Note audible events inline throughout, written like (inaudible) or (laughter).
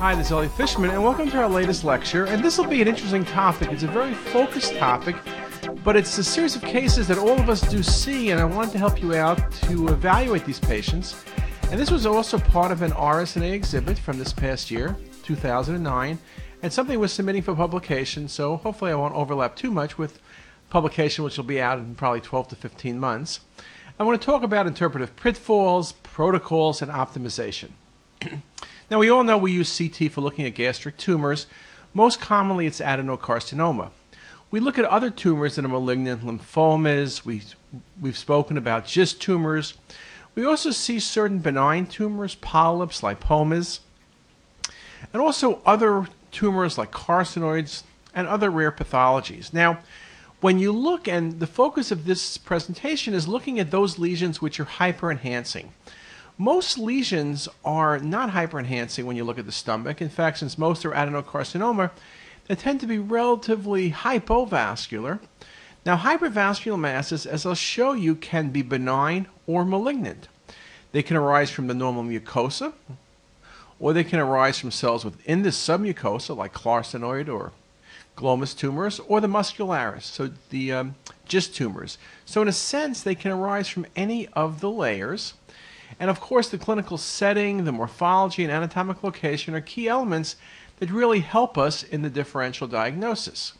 Hi, this is Elliot Fishman, and welcome to our latest lecture. And this will be an interesting topic. It's a very focused topic, but it's a series of cases that all of us do see, and I wanted to help you out to evaluate these patients. And this was also part of an RSNA exhibit from this past year, 2009, and something we're submitting for publication, so hopefully I won't overlap too much with publication, which will be out in probably 12 to 15 months. I want to talk about interpretive pitfalls, protocols, and optimization. (clears throat) now, we all know we use CT for looking at gastric tumors. Most commonly, it's adenocarcinoma. We look at other tumors that are malignant lymphomas. We, we've spoken about GIST tumors. We also see certain benign tumors, polyps, lipomas, and also other tumors like carcinoids and other rare pathologies. Now, when you look, and the focus of this presentation is looking at those lesions which are hyperenhancing. Most lesions are not hyperenhancing when you look at the stomach. In fact, since most are adenocarcinoma, they tend to be relatively hypovascular. Now, hypervascular masses, as I'll show you, can be benign or malignant. They can arise from the normal mucosa, or they can arise from cells within the submucosa, like carcinoid or glomus tumors, or the muscularis, so the um, GIST tumors. So, in a sense, they can arise from any of the layers. And of course, the clinical setting, the morphology, and anatomic location are key elements that really help us in the differential diagnosis.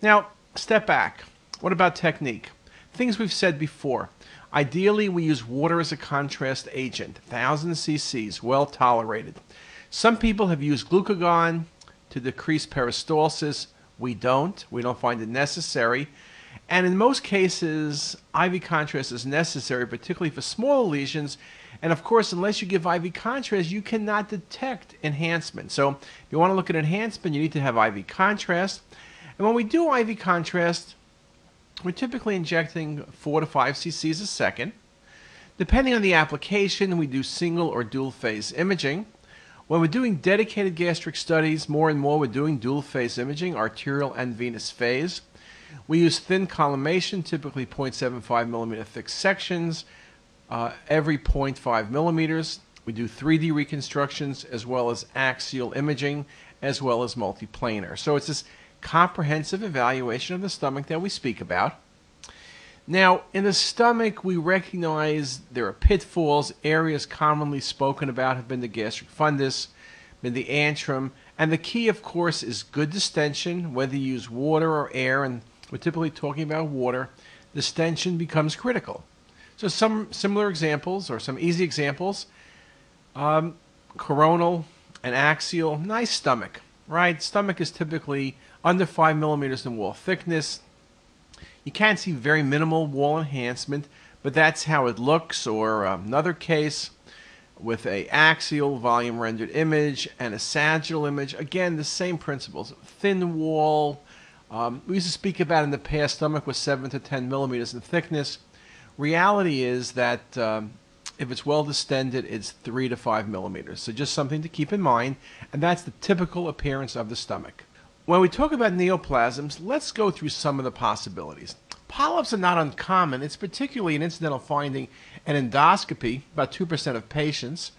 Now, step back. What about technique? Things we've said before. Ideally, we use water as a contrast agent, 1000 cc's, well tolerated. Some people have used glucagon to decrease peristalsis. We don't. We don't find it necessary. And in most cases, IV contrast is necessary, particularly for smaller lesions. And of course, unless you give IV contrast, you cannot detect enhancement. So if you want to look at enhancement, you need to have IV contrast. And when we do IV contrast, we're typically injecting 4 to 5 cc's a second. Depending on the application, we do single or dual phase imaging. When we're doing dedicated gastric studies, more and more we're doing dual phase imaging, arterial and venous phase. We use thin collimation, typically 0.75 millimeter thick sections, uh, every 0.5 millimeters. We do 3D reconstructions as well as axial imaging as well as multiplanar. So it's this comprehensive evaluation of the stomach that we speak about. Now, in the stomach, we recognize there are pitfalls. Areas commonly spoken about have been the gastric fundus, been the antrum, and the key, of course, is good distension, whether you use water or air, and we're typically talking about water, distension becomes critical. So some similar examples, or some easy examples, um, coronal and axial, nice stomach, right? Stomach is typically under 5 millimeters in wall thickness. You can see very minimal wall enhancement, but that's how it looks. Or um, another case with a axial volume rendered image and a sagittal image. Again, the same principles. Thin wall. Um, we used to speak about in the past, stomach was 7 to 10 millimeters in thickness. Reality is that um, if it's well distended, it's 3 to 5 millimeters. So just something to keep in mind, and that's the typical appearance of the stomach. When we talk about neoplasms, let's go through some of the possibilities. Polyps are not uncommon. It's particularly an incidental finding in endoscopy, about 2% of patients.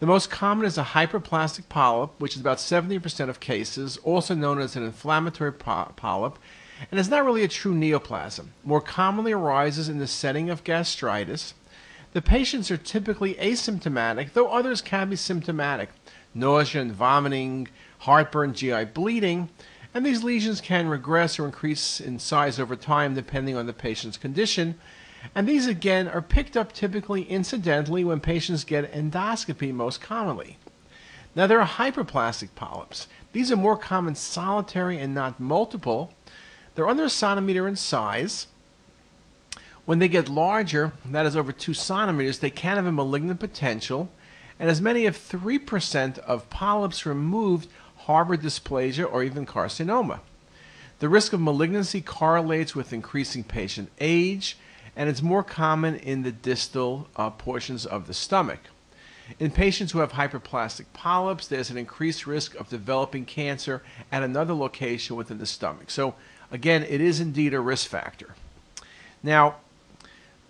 The most common is a hyperplastic polyp, which is about 70% of cases, also known as an inflammatory polyp, and is not really a true neoplasm. More commonly arises in the setting of gastritis. The patients are typically asymptomatic, though others can be symptomatic. Nausea and vomiting, heartburn, GI bleeding, and these lesions can regress or increase in size over time depending on the patient's condition. And these again are picked up typically incidentally when patients get endoscopy most commonly. Now there are hyperplastic polyps. These are more common solitary and not multiple. They're under a centimeter in size. When they get larger, that is over two centimeters, they can have a malignant potential, and as many as 3% of polyps removed harbor dysplasia, or even carcinoma. The risk of malignancy correlates with increasing patient age, and it's more common in the distal uh, portions of the stomach. In patients who have hyperplastic polyps, there's an increased risk of developing cancer at another location within the stomach. So, again, it is indeed a risk factor. Now,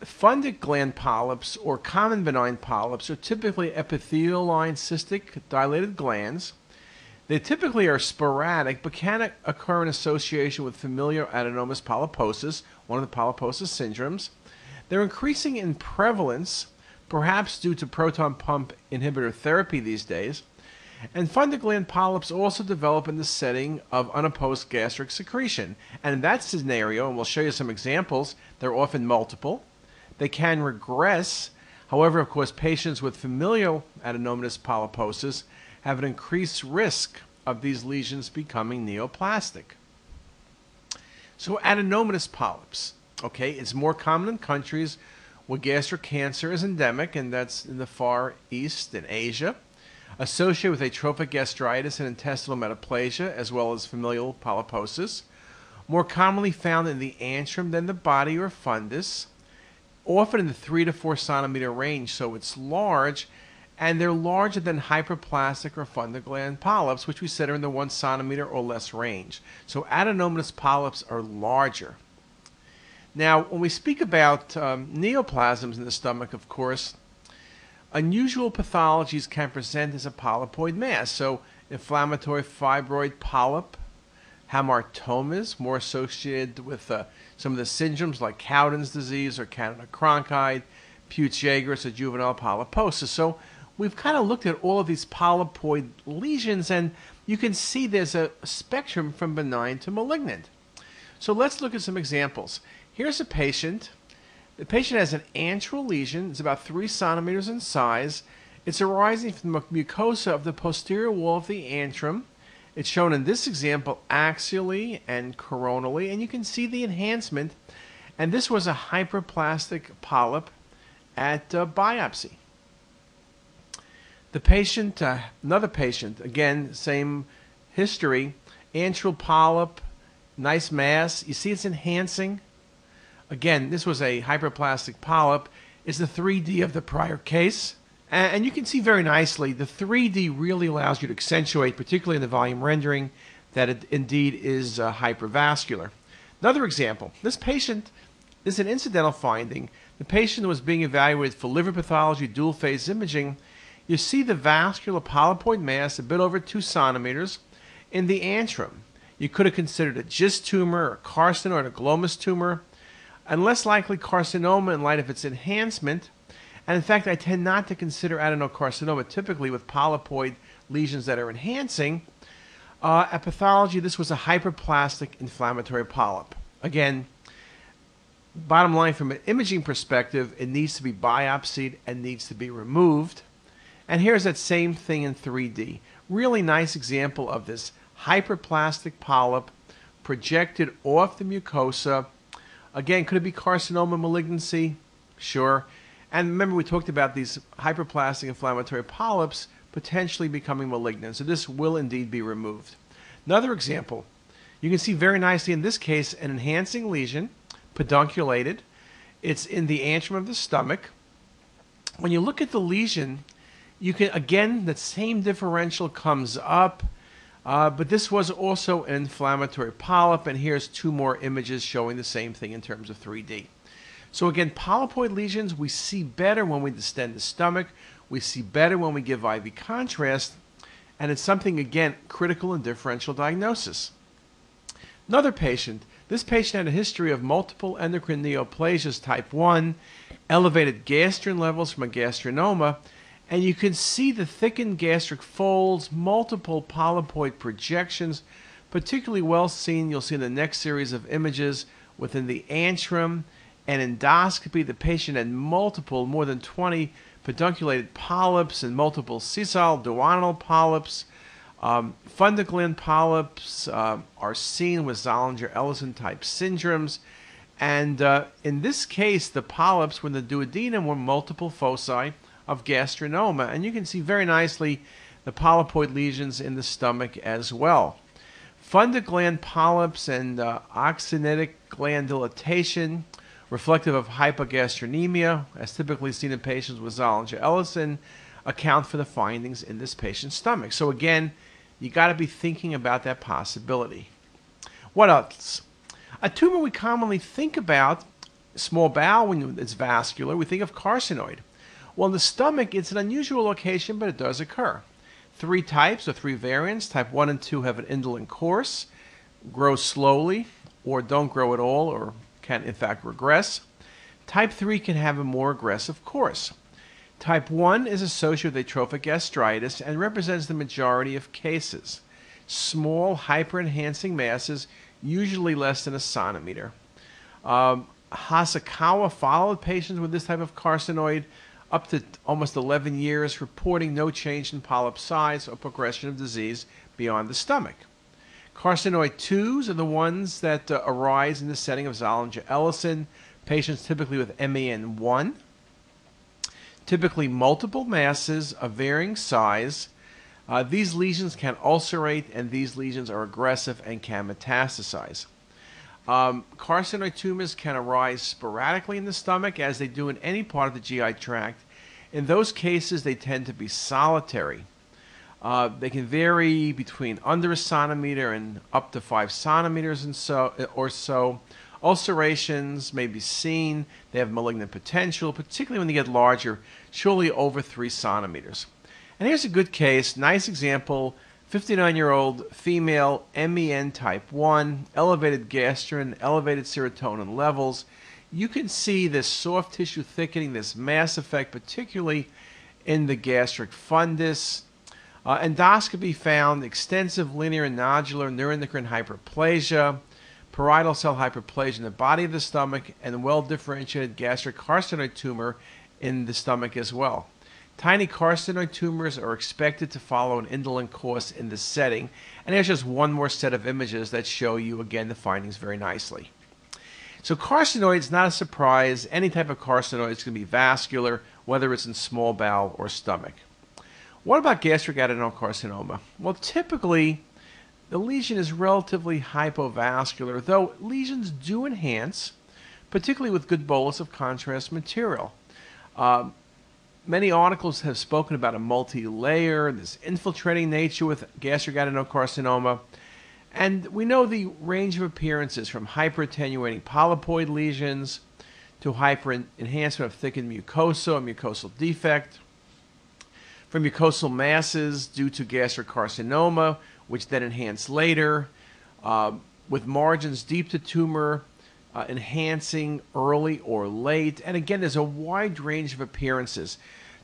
fundic gland polyps or common benign polyps are typically epithelial line cystic dilated glands They typically are sporadic, but can occur in association with familial adenomatous polyposis, one of the polyposis syndromes. They're increasing in prevalence, perhaps due to proton pump inhibitor therapy these days. And fundus gland polyps also develop in the setting of unopposed gastric secretion. And in that scenario, and we'll show you some examples, they're often multiple. They can regress. However, of course, patients with familial adenomatous polyposis have an increased risk of these lesions becoming neoplastic. So adenomatous polyps, okay, it's more common in countries where gastric cancer is endemic, and that's in the Far East in Asia, associated with atrophic gastritis and intestinal metaplasia, as well as familial polyposis. More commonly found in the antrum than the body or fundus, often in the 3 to 4 centimeter range, so it's large and they're larger than hyperplastic or fundus gland polyps, which we said are in the one centimeter or less range. So adenomatous polyps are larger. Now, when we speak about um, neoplasms in the stomach, of course, unusual pathologies can present as a polypoid mass. So, inflammatory fibroid polyp, hamartomas, more associated with uh, some of the syndromes like Cowden's disease or Canada Cronkhite, Peutz-Jeghers or juvenile polyposis. So, we've kind of looked at all of these polypoid lesions, and you can see there's a spectrum from benign to malignant. So let's look at some examples. Here's a patient. The patient has an antral lesion. It's about three centimeters in size. It's arising from the mucosa of the posterior wall of the antrum. It's shown in this example axially and coronally, and you can see the enhancement. And this was a hyperplastic polyp at uh, biopsy. The patient, uh, another patient, again, same history, antral polyp, nice mass. You see it's enhancing. Again, this was a hyperplastic polyp. It's the 3D of the prior case. And you can see very nicely, the 3D really allows you to accentuate, particularly in the volume rendering, that it indeed is uh, hypervascular. Another example, this patient this is an incidental finding. The patient was being evaluated for liver pathology, dual phase imaging, you see the vascular polypoid mass a bit over 2 centimeters in the antrum. You could have considered a GIST tumor, a carcinoid, a glomus tumor, and less likely carcinoma in light of its enhancement. And in fact, I tend not to consider adenocarcinoma typically with polypoid lesions that are enhancing. Uh, at pathology, this was a hyperplastic inflammatory polyp. Again, bottom line from an imaging perspective, it needs to be biopsied and needs to be removed. And here's that same thing in 3D. Really nice example of this hyperplastic polyp projected off the mucosa. Again, could it be carcinoma malignancy? Sure. And remember, we talked about these hyperplastic inflammatory polyps potentially becoming malignant. So this will indeed be removed. Another example, you can see very nicely in this case an enhancing lesion, pedunculated. It's in the antrum of the stomach. When you look at the lesion, you can again the same differential comes up uh, but this was also an inflammatory polyp and here's two more images showing the same thing in terms of 3d so again polypoid lesions we see better when we distend the stomach we see better when we give iv contrast and it's something again critical in differential diagnosis. Another patient this patient had a history of multiple endocrine neoplasias type 1 elevated gastrin levels from a gastrinoma and you can see the thickened gastric folds, multiple polypoid projections, particularly well seen. You'll see in the next series of images within the antrum and endoscopy. The patient had multiple, more than 20 pedunculated polyps and multiple sessile duodenal polyps. Um, gland polyps uh, are seen with Zollinger-Ellison type syndromes. And uh, in this case, the polyps, when the duodenum were multiple foci, of gastrinoma. And you can see very nicely the polypoid lesions in the stomach as well. Fundus gland polyps and uh, oxyntic gland dilatation, reflective of hypogastrinemia, as typically seen in patients with Zollinger-Ellison, account for the findings in this patient's stomach. So again, you got to be thinking about that possibility. What else? A tumor we commonly think about, small bowel when it's vascular, we think of carcinoid. Well, in the stomach, it's an unusual location, but it does occur. three types or three variants. Type 1 and 2 have an indolent course, grow slowly, or don't grow at all, or can in fact regress. Type 3 can have a more aggressive course. Type 1 is associated with atrophic gastritis and represents the majority of cases. Small hyper-enhancing masses, usually less than a centimeter. Um, Hasakawa followed patients with this type of carcinoid up to almost 11 years, reporting no change in polyp size or progression of disease beyond the stomach. Carcinoid 2s are the ones that uh, arise in the setting of Zollinger-Ellison, patients typically with MEN1, typically multiple masses of varying size. Uh, these lesions can ulcerate, and these lesions are aggressive and can metastasize. Um, carcinoid tumors can arise sporadically in the stomach, as they do in any part of the GI tract. In those cases, they tend to be solitary. Uh, they can vary between under a centimeter and up to five centimeters and so or so. Ulcerations may be seen. They have malignant potential, particularly when they get larger, surely over three centimeters. And here's a good case, nice example 59 year old female MEN type 1, elevated gastrin, elevated serotonin levels. You can see this soft tissue thickening, this mass effect, particularly in the gastric fundus. Uh, endoscopy found extensive linear and nodular neuroendocrine hyperplasia, parietal cell hyperplasia in the body of the stomach, and well differentiated gastric carcinoid tumor in the stomach as well. Tiny carcinoid tumors are expected to follow an indolent course in this setting, and here's just one more set of images that show you again the findings very nicely. So carcinoids, not a surprise, any type of carcinoid is going to be vascular, whether it's in small bowel or stomach. What about gastric adenocarcinoma? Well, typically, the lesion is relatively hypovascular, though lesions do enhance, particularly with good bolus of contrast material. Um, Many articles have spoken about a multi-layer, this infiltrating nature with gastric adenocarcinoma, and we know the range of appearances from hyperattenuating polypoid lesions to hyperenhancement of thickened mucosa or mucosal defect, from mucosal masses due to gastric carcinoma, which then enhance later, uh, with margins deep to tumor, uh, enhancing early or late. And again, there's a wide range of appearances.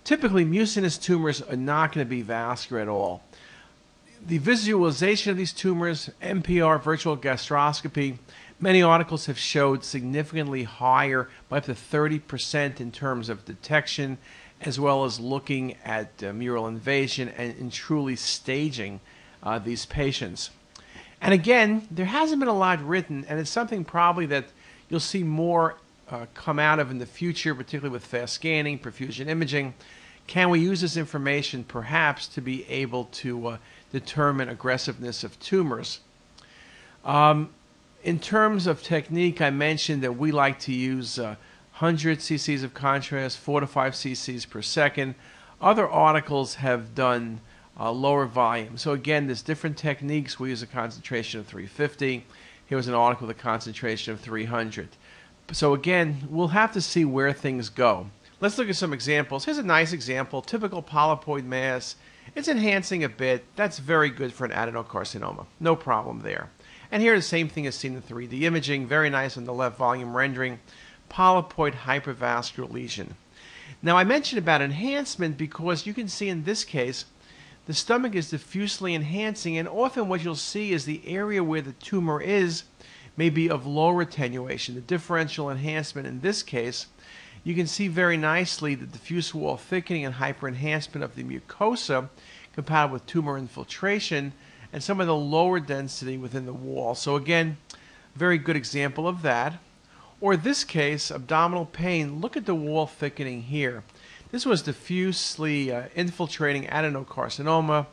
Typically, mucinous tumors are not going to be vascular at all. The visualization of these tumors, MPR virtual gastroscopy, many articles have showed significantly higher, by up to 30% in terms of detection, as well as looking at uh, mural invasion and, and truly staging uh, these patients. And again, there hasn't been a lot written, and it's something probably that you'll see more uh, come out of in the future, particularly with fast scanning, perfusion imaging. Can we use this information perhaps to be able to uh, determine aggressiveness of tumors? Um, in terms of technique, I mentioned that we like to use uh, 100 cc's of contrast, 4 to 5 cc's per second. Other articles have done uh, lower volume. So again, there's different techniques. We use a concentration of 350. Here was an article with a concentration of 300. So again, we'll have to see where things go. Let's look at some examples. Here's a nice example, typical polypoid mass. It's enhancing a bit. That's very good for an adenocarcinoma. No problem there. And here the same thing is seen in 3D imaging. Very nice on the left volume rendering. Polypoid hypervascular lesion. Now I mentioned about enhancement because you can see in this case the stomach is diffusely enhancing, and often what you'll see is the area where the tumor is may be of lower attenuation. The differential enhancement in this case, you can see very nicely the diffuse wall thickening and hyperenhancement of the mucosa compatible with tumor infiltration and some of the lower density within the wall. So again, very good example of that. Or this case, abdominal pain, look at the wall thickening here. This was diffusely uh, infiltrating adenocarcinoma,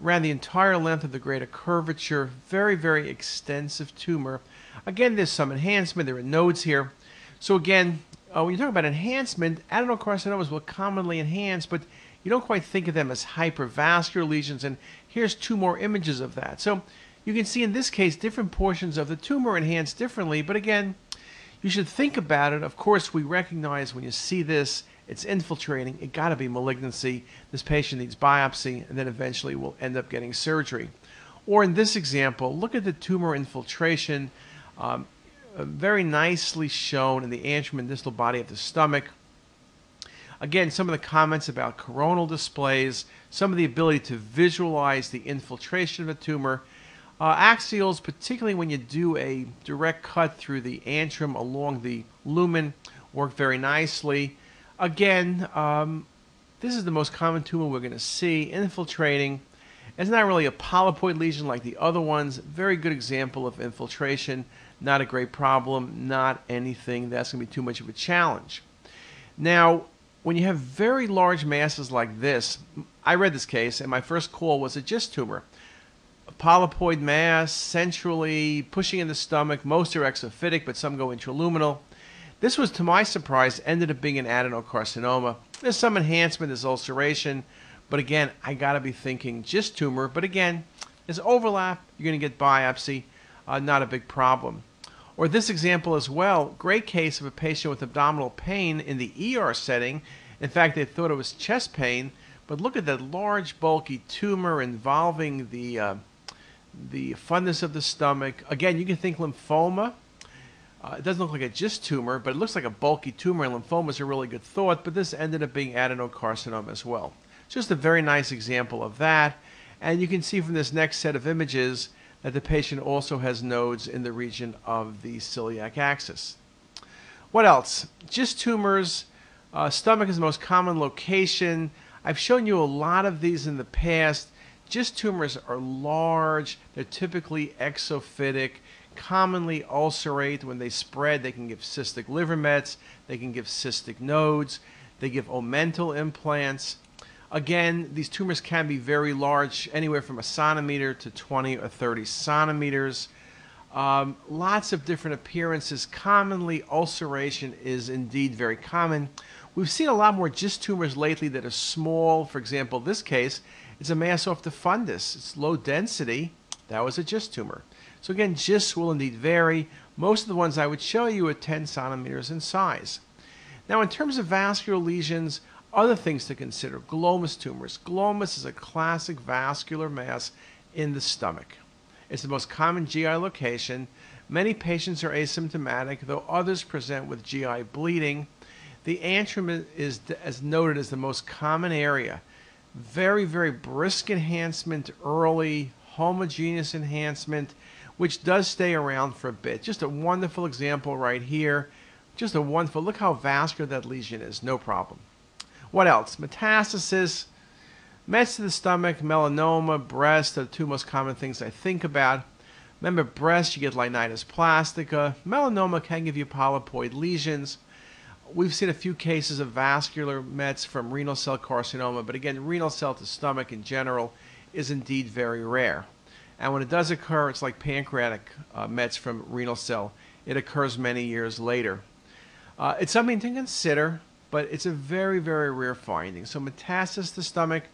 ran the entire length of the greater curvature, very, very extensive tumor. Again, there's some enhancement. There are nodes here. So again, uh, when you talk about enhancement, adenocarcinomas will commonly enhance, but you don't quite think of them as hypervascular lesions. And here's two more images of that. So you can see in this case, different portions of the tumor enhance differently. But again, you should think about it. Of course, we recognize when you see this it's infiltrating, it got to be malignancy. This patient needs biopsy, and then eventually will end up getting surgery. Or in this example, look at the tumor infiltration, um, uh, very nicely shown in the antrum and distal body of the stomach. Again, some of the comments about coronal displays, some of the ability to visualize the infiltration of a tumor. Uh, axials, particularly when you do a direct cut through the antrum along the lumen, work very nicely. Again, um, this is the most common tumor we're going to see, infiltrating. It's not really a polypoid lesion like the other ones. Very good example of infiltration. Not a great problem. Not anything that's going to be too much of a challenge. Now, when you have very large masses like this, I read this case, and my first call was a GIST tumor. A polypoid mass, centrally, pushing in the stomach. Most are exophytic, but some go intraluminal. This was, to my surprise, ended up being an adenocarcinoma. There's some enhancement, there's ulceration, but again, I got to be thinking GIST tumor. But again, there's overlap. You're to get biopsy, uh, not a big problem. Or this example as well, great case of a patient with abdominal pain in the ER setting. In fact, they thought it was chest pain, but look at that large, bulky tumor involving the uh, the fundus of the stomach. Again, you can think lymphoma. Uh, it doesn't look like a GIST tumor, but it looks like a bulky tumor. And lymphoma is a really good thought, but this ended up being adenocarcinoma as well. Just a very nice example of that. And you can see from this next set of images that the patient also has nodes in the region of the celiac axis. What else? GIST tumors. Uh, stomach is the most common location. I've shown you a lot of these in the past. GIST tumors are large. They're typically exophytic, commonly ulcerate. When they spread, they can give cystic liver mets. They can give cystic nodes. They give omental implants. Again, these tumors can be very large, anywhere from a centimeter to 20 or 30 centimeters. Um, lots of different appearances. Commonly, ulceration is indeed very common. We've seen a lot more GIST tumors lately that are small. For example, this case is a mass off the fundus. It's low density. That was a GIST tumor. So again, GIST will indeed vary. Most of the ones I would show you are 10 centimeters in size. Now, in terms of vascular lesions, other things to consider glomus tumors. Glomus is a classic vascular mass in the stomach. It's the most common GI location. Many patients are asymptomatic, though others present with GI bleeding. The antrum is, as noted, as the most common area. Very, very brisk enhancement early, homogeneous enhancement, which does stay around for a bit. Just a wonderful example right here. Just a wonderful, look how vascular that lesion is, no problem. What else? Metastasis, mets to the stomach, melanoma, breast are the two most common things I think about. Remember, breast, you get linitis plastica. Melanoma can give you polypoid lesions. We've seen a few cases of vascular mets from renal cell carcinoma, but again, renal cell to stomach in general is indeed very rare. And when it does occur, it's like pancreatic uh, mets from renal cell. It occurs many years later. Uh, it's something to consider but it's a very, very rare finding. So metastasis to stomach,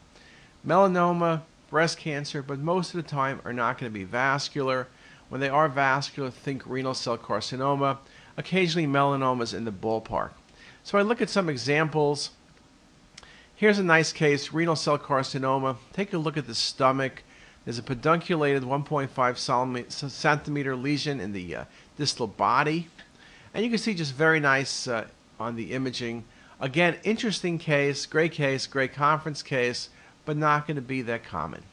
melanoma, breast cancer, but most of the time are not going to be vascular. When they are vascular, think renal cell carcinoma. Occasionally melanomas in the ballpark. So I look at some examples. Here's a nice case, renal cell carcinoma. Take a look at the stomach. There's a pedunculated 1.5 centimeter lesion in the uh, distal body. And you can see just very nice uh, on the imaging Again, interesting case, great case, great conference case, but not going to be that common.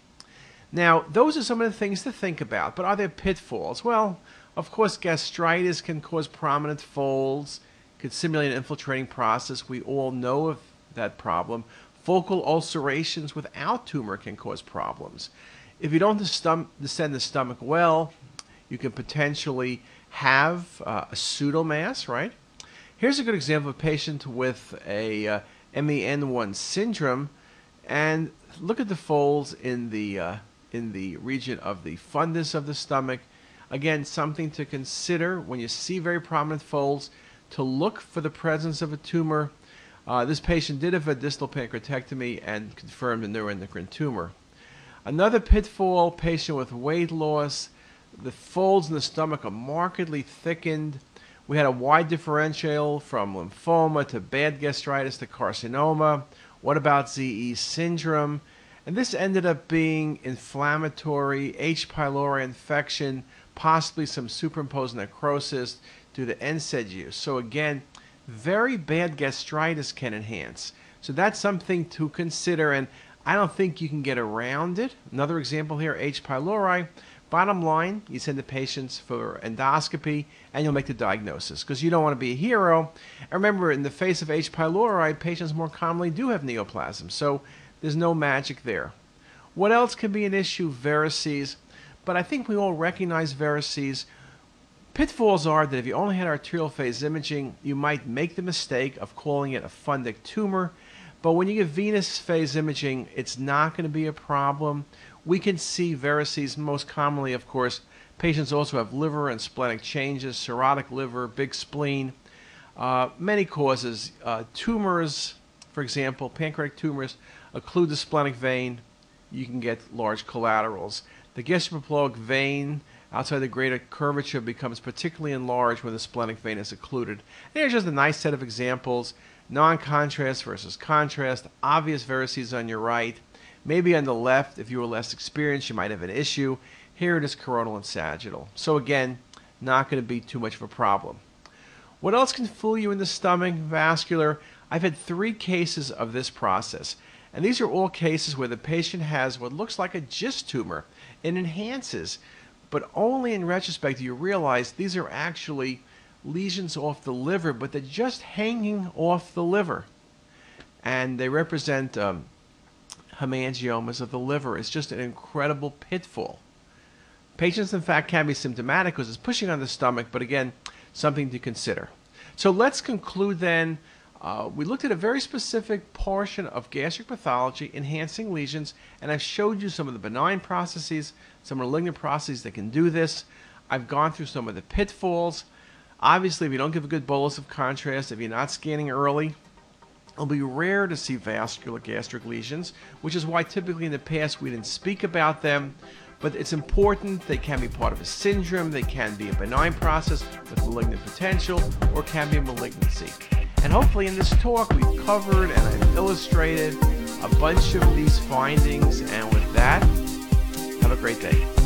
Now, those are some of the things to think about, but are there pitfalls? Well, of course, gastritis can cause prominent folds, could simulate an infiltrating process. We all know of that problem. Focal ulcerations without tumor can cause problems. If you don't descend the stomach well, you can potentially have uh, a pseudomass, right? Here's a good example of a patient with a uh, MEN1 syndrome, and look at the folds in the uh, in the region of the fundus of the stomach. Again, something to consider when you see very prominent folds to look for the presence of a tumor. Uh, this patient did have a distal pancreatectomy and confirmed a neuroendocrine tumor. Another pitfall patient with weight loss. The folds in the stomach are markedly thickened We had a wide differential from lymphoma to bad gastritis to carcinoma. What about ZE syndrome? And this ended up being inflammatory H. pylori infection, possibly some superimposed necrosis due to NSAID use. So again, very bad gastritis can enhance. So that's something to consider, and I don't think you can get around it. Another example here, H. pylori. Bottom line, you send the patients for endoscopy and you'll make the diagnosis because you don't want to be a hero. And remember, in the face of H. pylori, patients more commonly do have neoplasm, so there's no magic there. What else can be an issue? Varices. But I think we all recognize varices. Pitfalls are that if you only had arterial phase imaging, you might make the mistake of calling it a fundic tumor. But when you get venous phase imaging, it's not going to be a problem. We can see varices most commonly, of course. Patients also have liver and splenic changes, cirrhotic liver, big spleen. Uh, many causes. Uh, tumors, for example, pancreatic tumors occlude the splenic vein. You can get large collaterals. The gastroepiploic vein outside the greater curvature becomes particularly enlarged when the splenic vein is occluded. There's just a nice set of examples. Non-contrast versus contrast, obvious varices on your right. Maybe on the left, if you were less experienced, you might have an issue. Here it is coronal and sagittal. So again, not going to be too much of a problem. What else can fool you in the stomach? Vascular. I've had three cases of this process. And these are all cases where the patient has what looks like a GIST tumor. It enhances, but only in retrospect do you realize these are actually lesions off the liver, but they're just hanging off the liver. And they represent um, hemangiomas of the liver. It's just an incredible pitfall. Patients, in fact, can be symptomatic because it's pushing on the stomach, but again, something to consider. So let's conclude then. Uh, we looked at a very specific portion of gastric pathology, enhancing lesions, and I've showed you some of the benign processes, some malignant processes that can do this. I've gone through some of the pitfalls. Obviously, if you don't give a good bolus of contrast, if you're not scanning early, it'll be rare to see vascular gastric lesions, which is why typically in the past we didn't speak about them. But it's important. They can be part of a syndrome. They can be a benign process with malignant potential, or can be a malignancy. And hopefully, in this talk, we've covered and I've illustrated a bunch of these findings. And with that, have a great day.